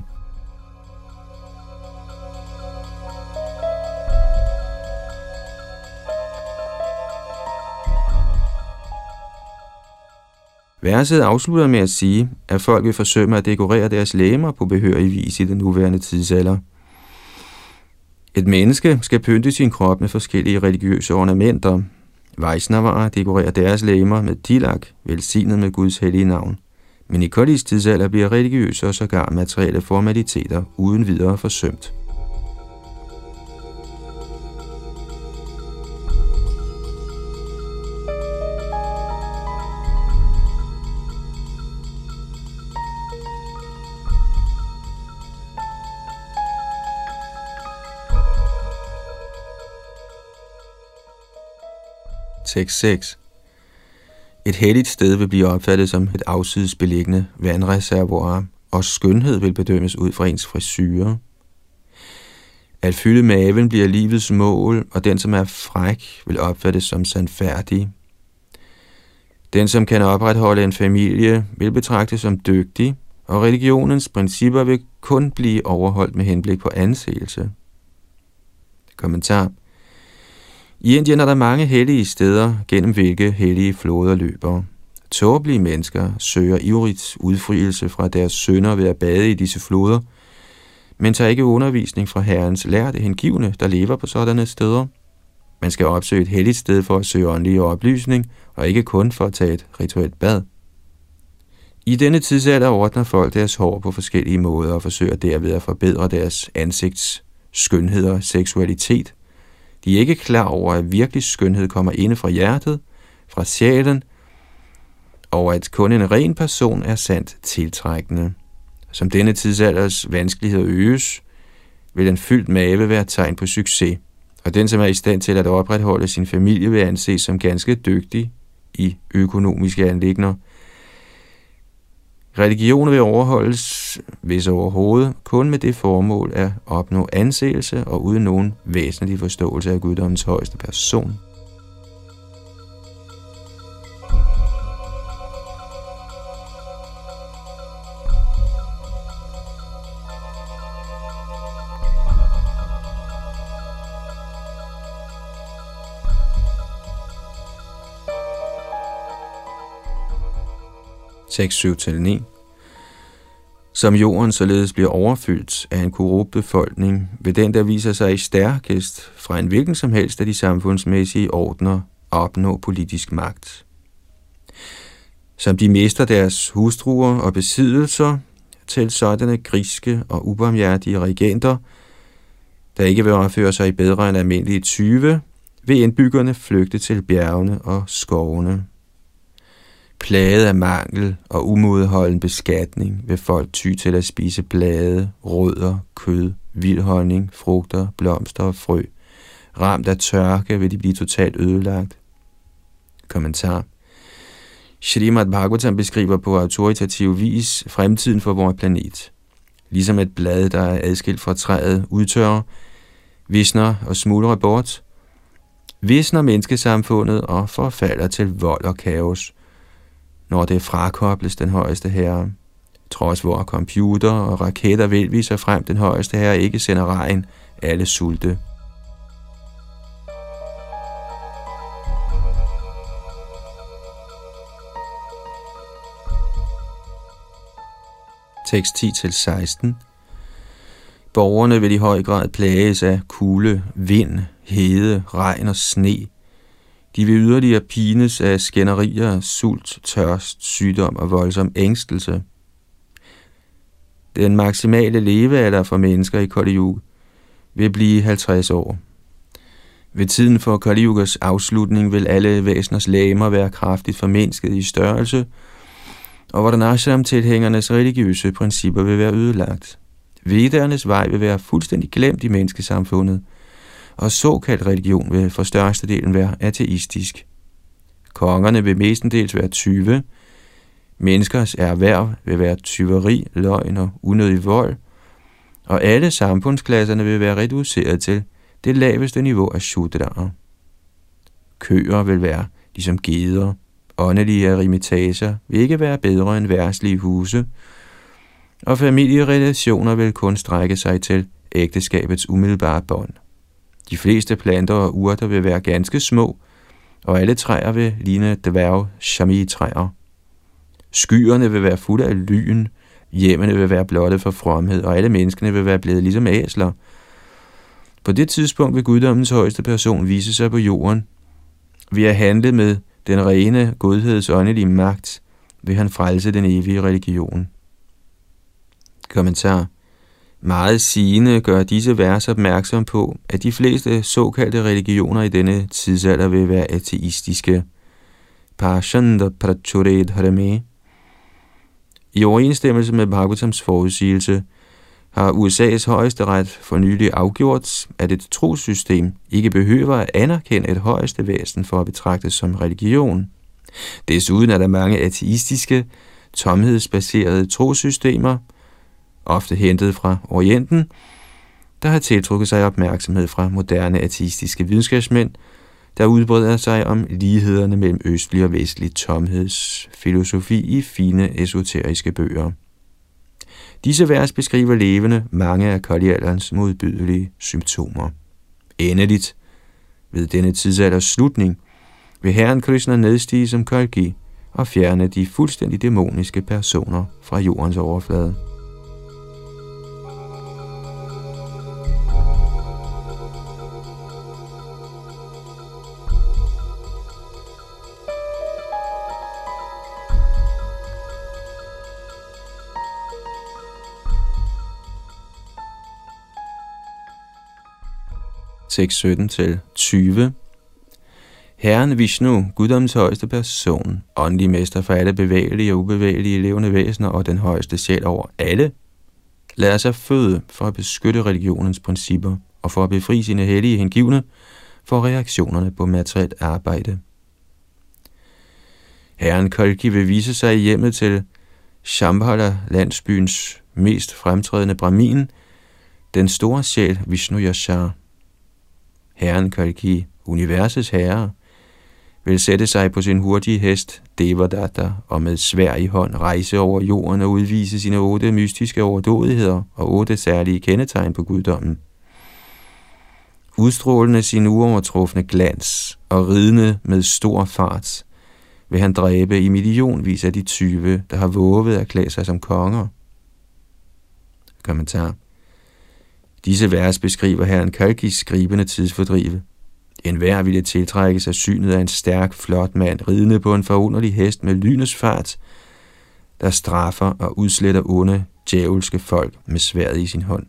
Verset afslutter med at sige, at folk vil forsømme at dekorere deres læmer på behørig vis i den nuværende tidsalder – et menneske skal pynte sin krop med forskellige religiøse ornamenter. Vaisnavarer dekorerer deres læmer med tilak, velsignet med Guds hellige navn. Men i koldis tidsalder bliver religiøse og sågar materielle formaliteter uden videre forsømt. 6.6. Et helligt sted vil blive opfattet som et afsides beliggende vandreservoir, og skønhed vil bedømmes ud fra ens frisyre. At fylde maven bliver livets mål, og den, som er fræk, vil opfattes som sandfærdig. Den, som kan opretholde en familie, vil betragtes som dygtig, og religionens principper vil kun blive overholdt med henblik på anseelse. Kommentar i Indien er der mange hellige steder, gennem hvilke hellige floder løber. Tåbelige mennesker søger ivrigt udfrielse fra deres sønder ved at bade i disse floder, men tager ikke undervisning fra Herrens lærte hengivne, der lever på sådanne steder. Man skal opsøge et helligt sted for at søge åndelig oplysning, og ikke kun for at tage et rituelt bad. I denne tidsalder ordner folk deres hår på forskellige måder og forsøger derved at forbedre deres ansigts skønhed og seksualitet. De er ikke klar over, at virkelig skønhed kommer inde fra hjertet, fra sjælen, og at kun en ren person er sandt tiltrækkende. Som denne tidsalders vanskeligheder øges, vil en fyldt mave være tegn på succes, og den, som er i stand til at opretholde sin familie, vil anses som ganske dygtig i økonomiske anlægner. Religioner vil overholdes, hvis overhovedet, kun med det formål at opnå anseelse og uden nogen væsentlig forståelse af guddommens højeste person. Tekst 7-9, Som jorden således bliver overfyldt af en korrupt befolkning, vil den, der viser sig i stærkest fra en hvilken som helst af de samfundsmæssige ordner, opnå politisk magt. Som de mister deres hustruer og besiddelser til sådanne griske og ubarmhjertige regenter, der ikke vil opføre sig i bedre end almindelige tyve, vil indbyggerne flygte til bjergene og skovene. Plaget af mangel og umodholden beskatning vil folk ty til at spise blade, rødder, kød, vild honning, frugter, blomster og frø. Ramt af tørke vil de blive totalt ødelagt. Kommentar Srimad Bhagavatam beskriver på autoritativ vis fremtiden for vores planet. Ligesom et blad, der er adskilt fra træet, udtørrer, visner og smuldrer bort, visner menneskesamfundet og forfalder til vold og kaos – når det frakobles den højeste herre. Trods hvor computer og raketter vil vi så frem den højeste herre ikke sender regn, alle sulte. Tekst 10-16 Borgerne vil i høj grad plages af kulde, vind, hede, regn og sne, de vil yderligere pines af skænderier, sult, tørst, sygdom og voldsom ængstelse. Den maksimale levealder for mennesker i Kali vil blive 50 år. Ved tiden for Kali afslutning vil alle væseners læmer være kraftigt formindsket i størrelse, og hvordan ashram-tilhængernes religiøse principper vil være ødelagt. Vedernes vej vil være fuldstændig glemt i menneskesamfundet – og såkaldt religion vil for størstedelen være ateistisk. Kongerne vil mestendels være 20, menneskers erhverv vil være tyveri, løgn og unødig vold, og alle samfundsklasserne vil være reduceret til det laveste niveau af shudraer. Køer vil være ligesom geder, åndelige erimitager vil ikke være bedre end værslige huse, og familierelationer vil kun strække sig til ægteskabets umiddelbare bånd. De fleste planter og urter vil være ganske små, og alle træer vil ligne dværge chami-træer. Skyerne vil være fulde af lyn, hjemmene vil være blottet for fromhed, og alle menneskene vil være blevet ligesom æsler. På det tidspunkt vil guddommens højeste person vise sig på jorden. Ved at handle med den rene godheds åndelige magt, vil han frelse den evige religion. Kommentar meget sigende gør disse vers opmærksom på, at de fleste såkaldte religioner i denne tidsalder vil være ateistiske. Parshanda prachured harame. I overensstemmelse med Bhagavatams forudsigelse har USA's højeste ret for nylig afgjort, at et trosystem ikke behøver at anerkende et højeste væsen for at betragtes som religion. Desuden er der mange ateistiske, tomhedsbaserede trosystemer – ofte hentet fra Orienten, der har tiltrukket sig opmærksomhed fra moderne ateistiske videnskabsmænd, der udbreder sig om lighederne mellem østlig og vestlig tomhedsfilosofi i fine esoteriske bøger. Disse vers beskriver levende mange af koldialderens modbydelige symptomer. Endeligt Ved denne tidsalders slutning vil Herren Krishna nedstige som Kalki og fjerne de fuldstændig dæmoniske personer fra jordens overflade. 6.17 til 20. Herren Vishnu, guddommens højeste person, åndelig mester for alle bevægelige og ubevægelige levende væsener og den højeste sjæl over alle, lader sig føde for at beskytte religionens principper og for at befri sine hellige hengivne for reaktionerne på materielt arbejde. Herren Kolki vil vise sig i hjemmet til Shambhala, landsbyens mest fremtrædende brahmin, den store sjæl Vishnu Yashar. Herren Kalki, universets herre, vil sætte sig på sin hurtige hest, Devadatta, og med svær i hånd rejse over jorden og udvise sine otte mystiske overdådigheder og otte særlige kendetegn på guddommen. Udstrålende sin uovertrufne glans og ridende med stor fart, vil han dræbe i millionvis af de tyve, der har våget at klæde sig som konger. Kommentar Disse vers beskriver herren Kalkis skribende tidsfordrive. En hver ville tiltrække sig synet af en stærk, flot mand, ridende på en forunderlig hest med lynets fart, der straffer og udsletter onde, djævelske folk med sværet i sin hånd.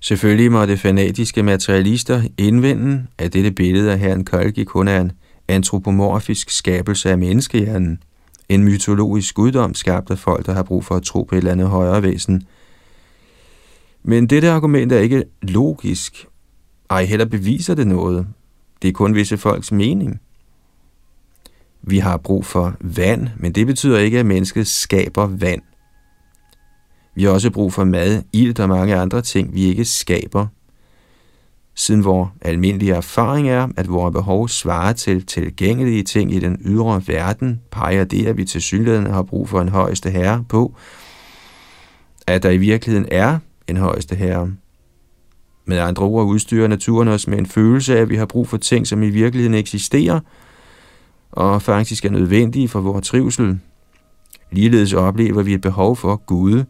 Selvfølgelig måtte fanatiske materialister indvende, at dette billede af herren Kalki kun er en antropomorfisk skabelse af menneskehjernen, en mytologisk guddom skabt af folk, der har brug for at tro på et eller andet højere væsen – men dette argument er ikke logisk. Ej heller beviser det noget. Det er kun visse folks mening. Vi har brug for vand, men det betyder ikke, at mennesket skaber vand. Vi har også brug for mad, ild og mange andre ting, vi ikke skaber. Siden vores almindelige erfaring er, at vores behov svarer til tilgængelige ting i den ydre verden, peger det, at vi til synligheden har brug for en højeste herre på, at der i virkeligheden er en højeste herre. Med andre ord udstyrer naturen os med en følelse af, at vi har brug for ting, som i virkeligheden eksisterer, og faktisk er nødvendige for vores trivsel. Ligeledes oplever vi et behov for Gud,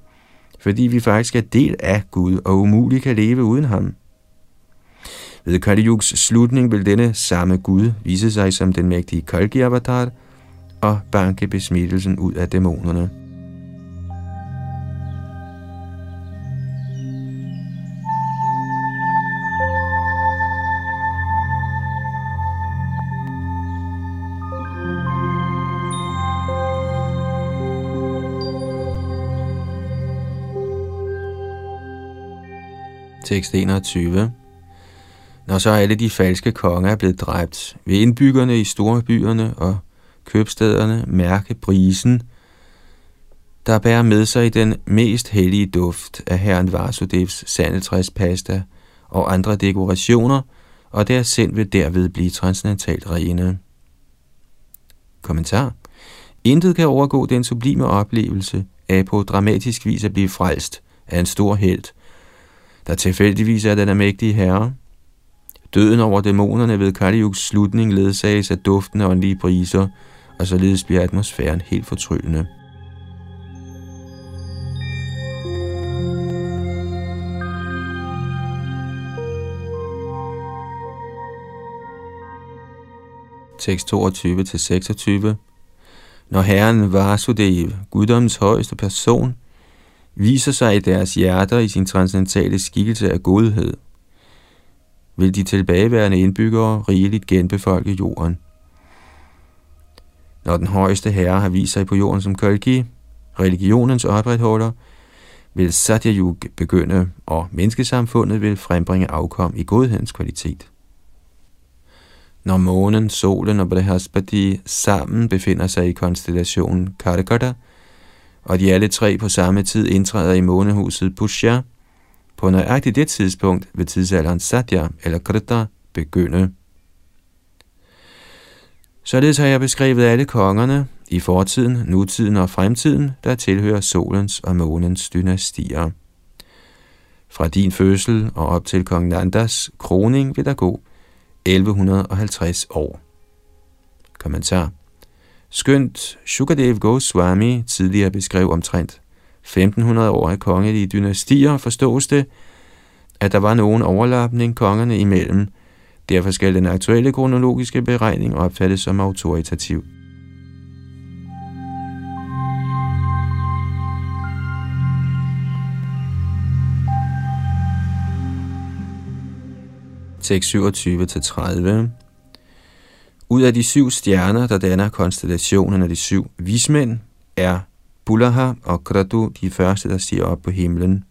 fordi vi faktisk er del af Gud og umuligt kan leve uden ham. Ved Kali Yugs slutning vil denne samme Gud vise sig som den mægtige Kalki Avatar og banke besmittelsen ud af dæmonerne. Tekst 21. Når så alle de falske konger er blevet dræbt, vil indbyggerne i store byerne og købstederne mærke brisen, der bærer med sig den mest hellige duft af herren Vasudevs sandeltræspasta og andre dekorationer, og deres sind vil derved blive transcendentalt rene. Kommentar. Intet kan overgå den sublime oplevelse af på dramatisk vis at blive frelst af en stor held, der tilfældigvis er den almægtige herre. Døden over dæmonerne ved Kaliuks slutning ledsages af duften af åndelige briser, og således bliver atmosfæren helt fortryllende. Tekst 22-26 Når Herren Vasudev, guddommens højeste person, viser sig i deres hjerter i sin transcendentale skikkelse af godhed, vil de tilbageværende indbyggere rigeligt genbefolke jorden. Når den højeste herre har vist sig på jorden som Kalki, religionens opretholder, vil Satyayug begynde, og menneskesamfundet vil frembringe afkom i godhedens kvalitet. Når månen, solen og Brihaspati sammen befinder sig i konstellationen Kargada, og de alle tre på samme tid indtræder i månehuset Pushya. På nøjagtigt det tidspunkt vil tidsalderen Satya eller Krita begynde. Således har jeg beskrevet alle kongerne i fortiden, nutiden og fremtiden, der tilhører solens og månens dynastier. Fra din fødsel og op til kong Nandas kroning vil der gå 1150 år. Kommentar. Skønt Shukadev Goswami tidligere beskrev omtrent 1500 år af kongelige dynastier, forstås det, at der var nogen overlapning kongerne imellem. Derfor skal den aktuelle kronologiske beregning opfattes som autoritativ. Tekst 27-30 ud af de syv stjerner, der danner konstellationen af de syv vismænd, er Bulaha og Kratu de første, der stiger op på himlen.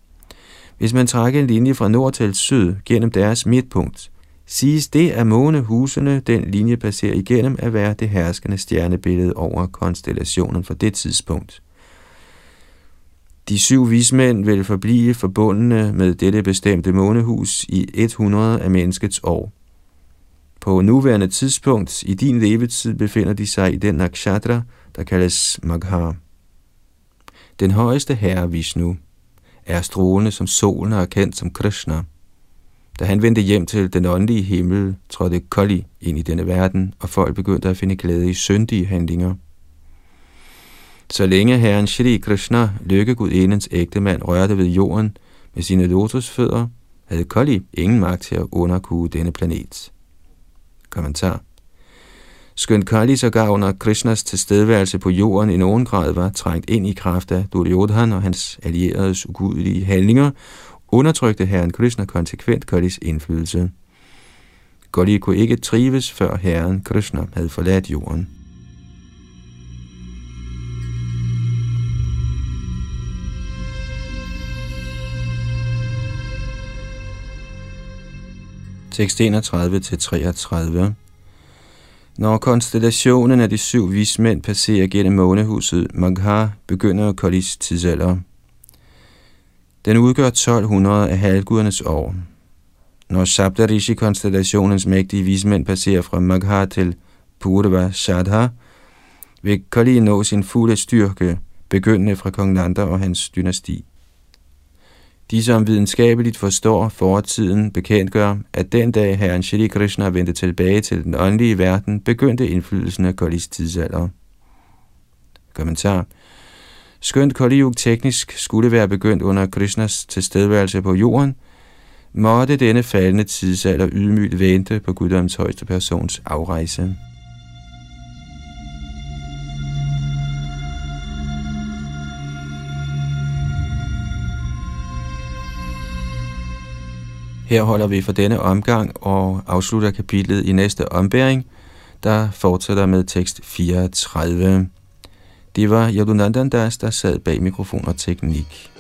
Hvis man trækker en linje fra nord til syd gennem deres midtpunkt, siges det, at månehusene, den linje passerer igennem, at være det herskende stjernebillede over konstellationen for det tidspunkt. De syv vismænd vil forblive forbundne med dette bestemte månehus i 100 af menneskets år. På nuværende tidspunkt i din levetid befinder de sig i den nakshatra, der kaldes Magha. Den højeste herre Vishnu er strålende som solen og er kendt som Krishna. Da han vendte hjem til den åndelige himmel, trådte Kali ind i denne verden, og folk begyndte at finde glæde i syndige handlinger. Så længe herren Shri Krishna, lykkegudindens ægtemand, rørte ved jorden med sine lotusfødder, havde Kali ingen magt til at underkue denne planet. Kommentar Skønt Kali sågar under Krishnas tilstedeværelse på jorden i nogen grad var trængt ind i kraft af Duryodhan og hans allieredes ugudelige handlinger, undertrykte herren Krishna konsekvent Kalis indflydelse. Kali kunne ikke trives, før herren Krishna havde forladt jorden. Tekst 31-33 Når konstellationen af de syv vismænd passerer gennem månehuset Magha, begynder Kalis tidsalder. Den udgør 1200 af halvgudernes år. Når Saptarishi-konstellationens mægtige vismænd passerer fra Magha til Purva Shadha, vil Kali nå sin fulde styrke, begyndende fra kong Nanda og hans dynasti. De, som videnskabeligt forstår fortiden, bekendtgør, at den dag herren Shri Krishna vendte tilbage til den åndelige verden, begyndte indflydelsen af Kalis tidsalder. Kommentar Skønt Kali teknisk skulle være begyndt under Krishnas tilstedeværelse på jorden, måtte denne faldende tidsalder ydmygt vente på guddoms højeste persons afrejse. Her holder vi for denne omgang og afslutter kapitlet i næste ombæring, der fortsætter med tekst 34. Det var Yadunandandas, der sad bag mikrofon og teknik.